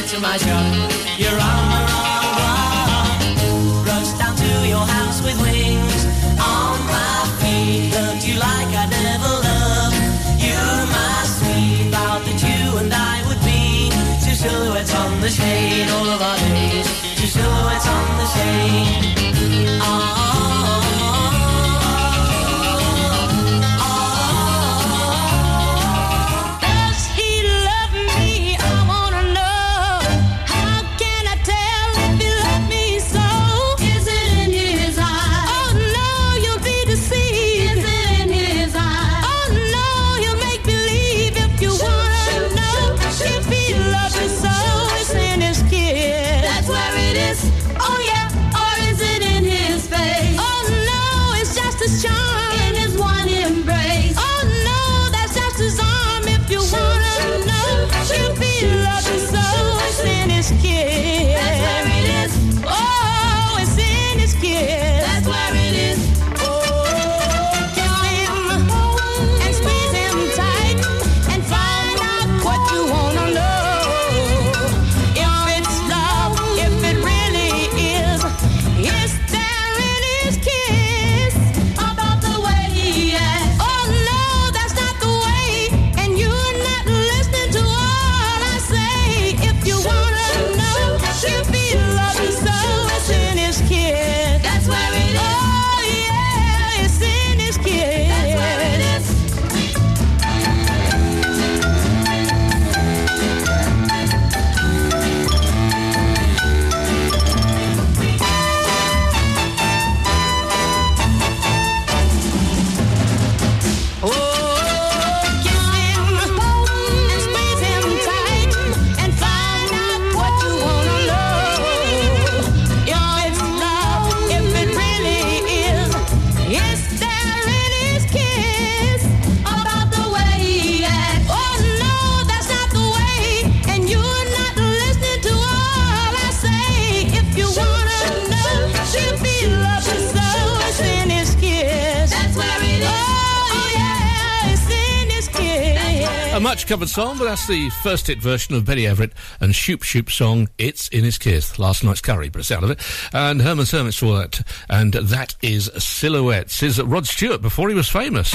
said to my You're on the wrong block. Rushed down to your house with wings on my feet. Loved you like I never loved you, my sweet. Thought that you and I would be two silhouettes on the shade all of our days. Two silhouettes on the shade. Does ah, much covered song, but that's the first hit version of Betty Everett and Shoop Shoop song It's in His Kiss. Last night's curry, but it's out of it. And Herman's Hermits for that. And that is Silhouettes. Is Rod Stewart before he was famous.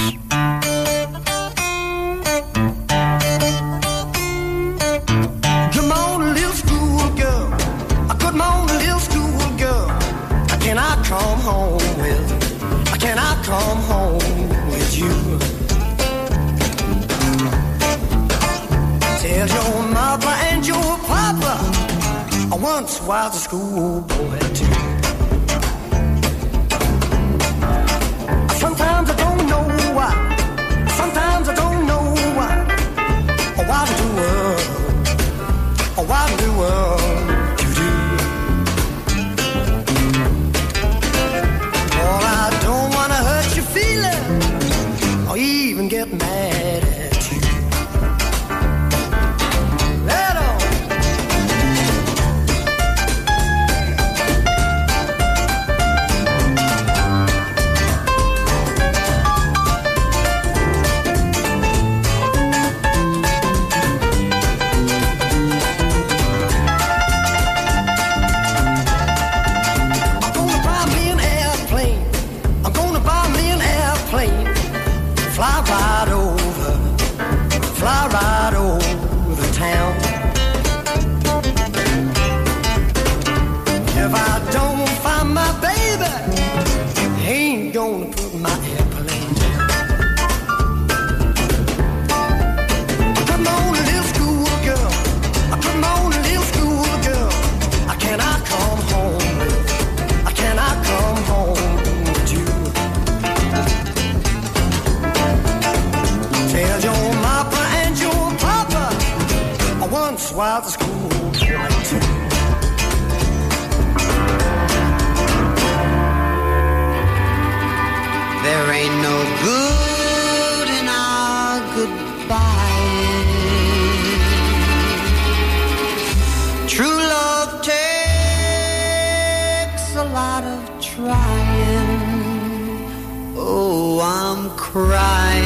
wild schoolboy too. cry.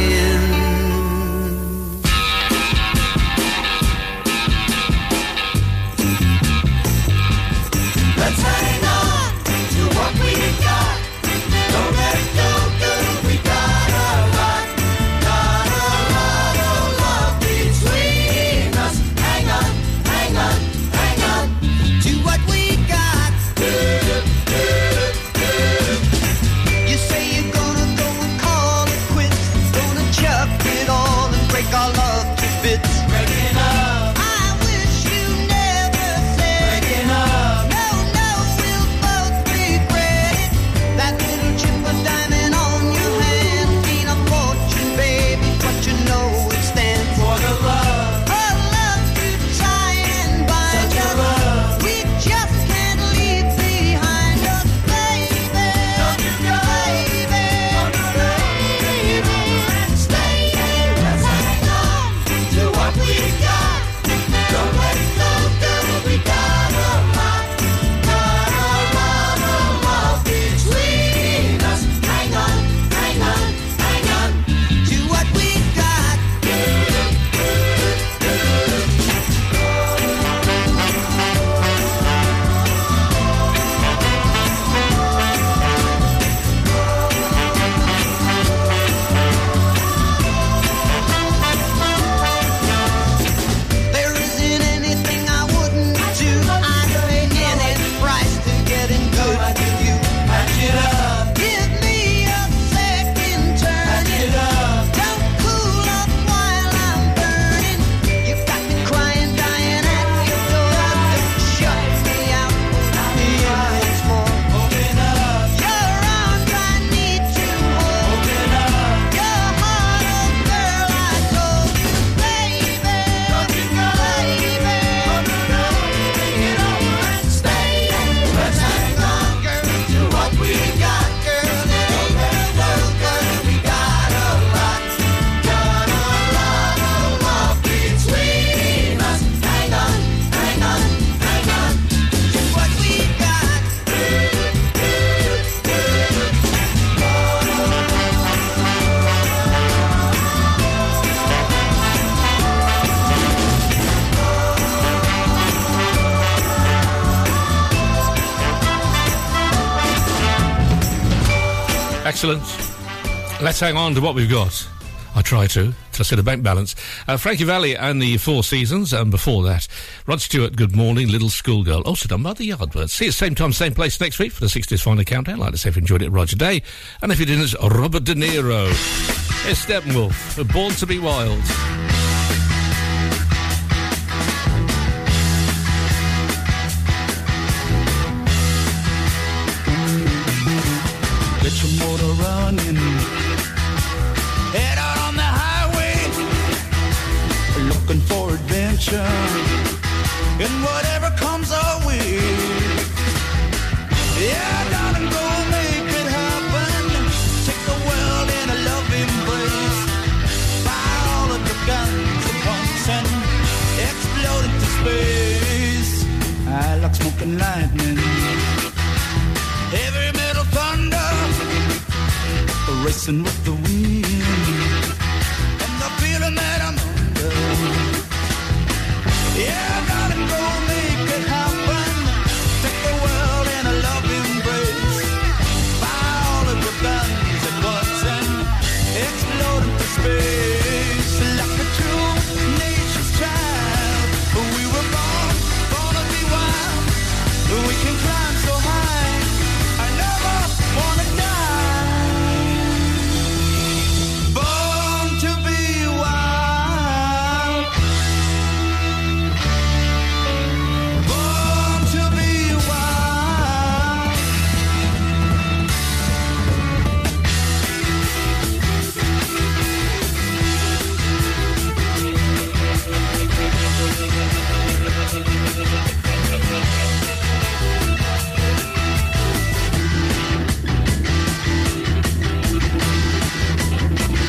Excellent. Let's hang on to what we've got. I try to, till I set a bank balance. Uh, Frankie Valli and the Four Seasons, and before that, Rod Stewart, Good Morning, Little Schoolgirl. Also done by the Mother Yardbirds. See you same time, same place next week for the 60s Vinyl Countdown. Like to say if you enjoyed it, Roger Day. And if you didn't, it's Robert De Niro. It's Steppenwolf, Born to be Wild. attention in whatever comes our way. Yeah, darling, go make it happen. Take the world in a loving place. Fire all of the guns at once and explode into space. I like smoking lightning. Heavy metal thunder, racing with